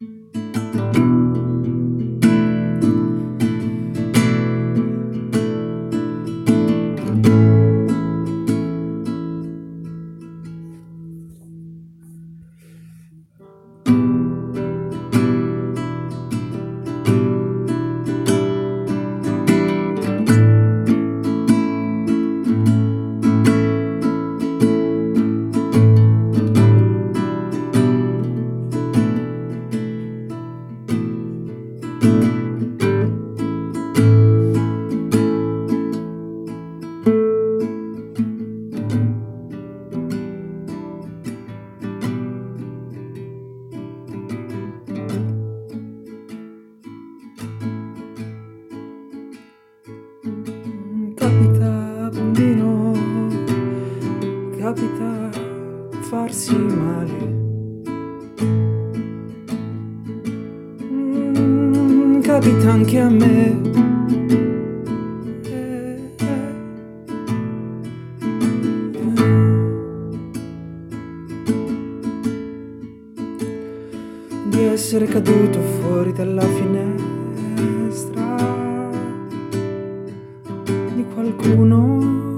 Capita, capita farsi male. Mm, capita anche a me. Eh, essere caduto fuori dalla finestra di qualcuno.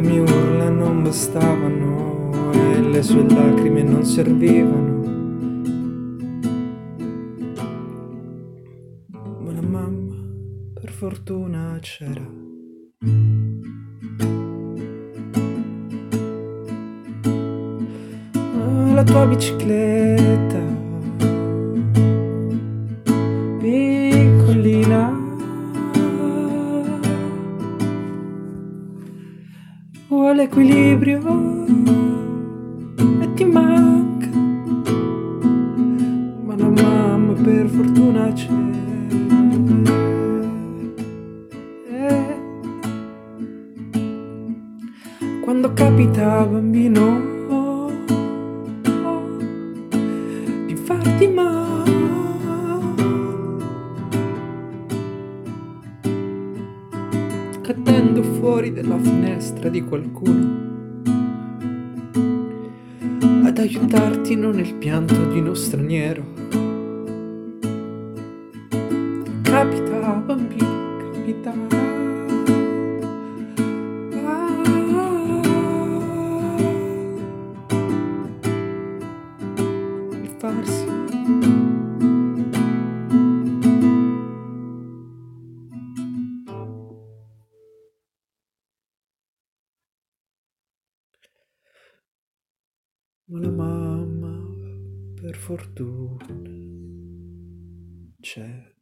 Le mie urla non bastavano e le sue lacrime non servivano. Ma la mamma, per fortuna, c'era. La tua bicicletta, piccolina, vuole equilibrio e ti manca. Ma la mamma per fortuna c'è. Quando capita bambino di farti male, cadendo fuori dalla finestra di qualcuno ad aiutarti non nel pianto di uno straniero. Capita, bambino, capita. Ah, il farsi. Ma la mamma, per fortuna, c'è.